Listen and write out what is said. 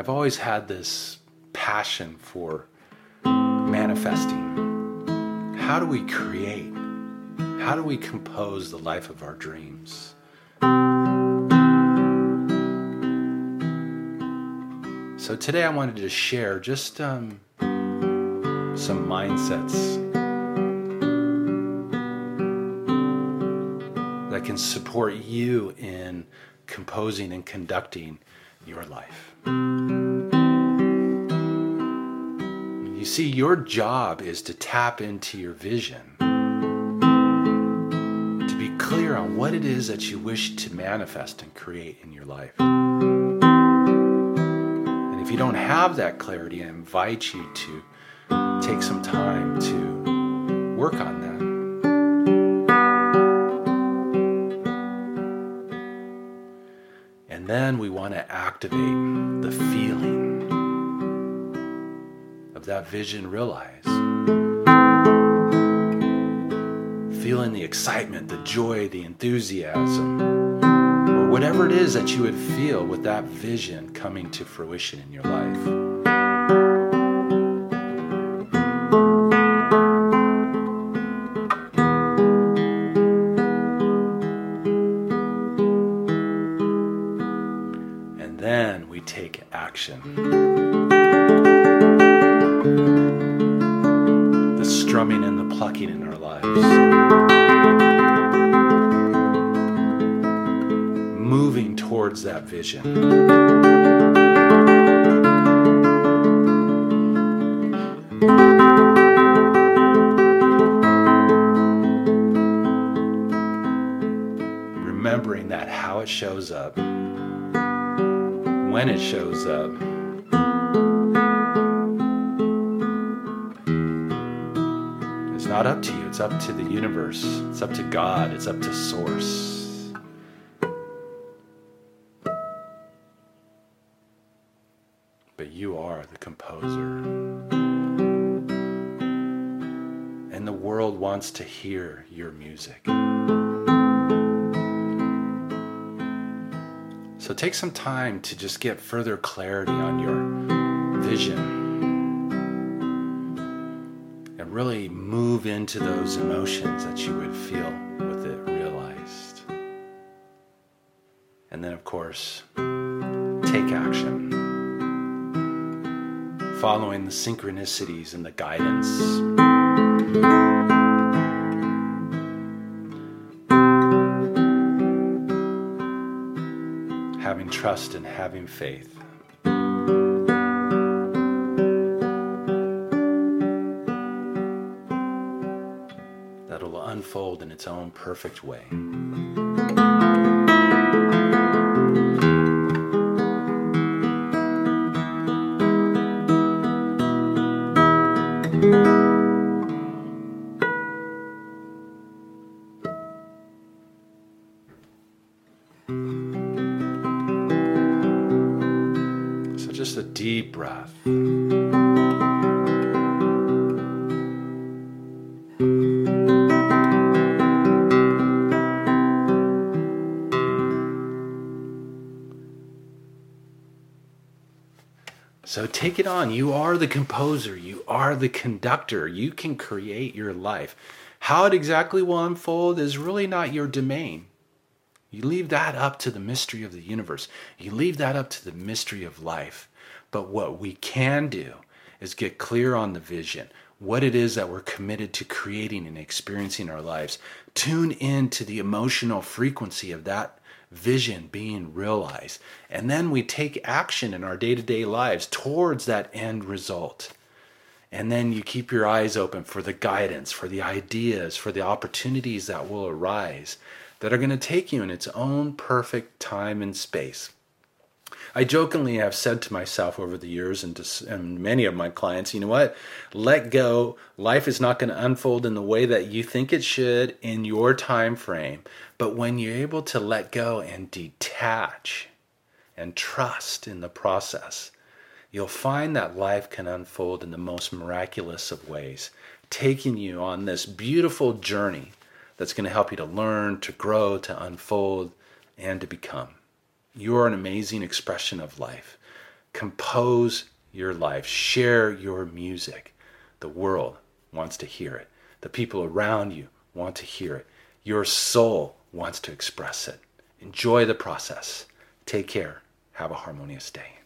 I've always had this passion for manifesting. How do we create? How do we compose the life of our dreams? So today I wanted to share just um, some mindsets that can support you in composing and conducting your life. You see, your job is to tap into your vision, to be clear on what it is that you wish to manifest and create in your life. And if you don't have that clarity, I invite you to take some time to work on that. Then we want to activate the feeling of that vision realized. Feeling the excitement, the joy, the enthusiasm, or whatever it is that you would feel with that vision coming to fruition in your life. Then we take action. The strumming and the plucking in our lives. Moving towards that vision. Remembering that how it shows up when it shows up. It's not up to you, it's up to the universe, it's up to God, it's up to Source. But you are the composer. And the world wants to hear your music. So take some time to just get further clarity on your vision and really move into those emotions that you would feel with it realized. And then, of course, take action, following the synchronicities and the guidance. Having trust and having faith. That'll unfold in its own perfect way. So just a deep breath. So take it on. You are the composer. You are the conductor. You can create your life. How it exactly will unfold is really not your domain. You leave that up to the mystery of the universe. You leave that up to the mystery of life. But what we can do is get clear on the vision, what it is that we're committed to creating and experiencing in our lives. Tune in to the emotional frequency of that vision being realized. And then we take action in our day to day lives towards that end result. And then you keep your eyes open for the guidance, for the ideas, for the opportunities that will arise that are going to take you in its own perfect time and space. I jokingly have said to myself over the years and to and many of my clients, you know what? Let go. Life is not going to unfold in the way that you think it should in your time frame. But when you're able to let go and detach and trust in the process, you'll find that life can unfold in the most miraculous of ways, taking you on this beautiful journey that's going to help you to learn, to grow, to unfold, and to become. You're an amazing expression of life. Compose your life, share your music. The world wants to hear it, the people around you want to hear it, your soul wants to express it. Enjoy the process. Take care. Have a harmonious day.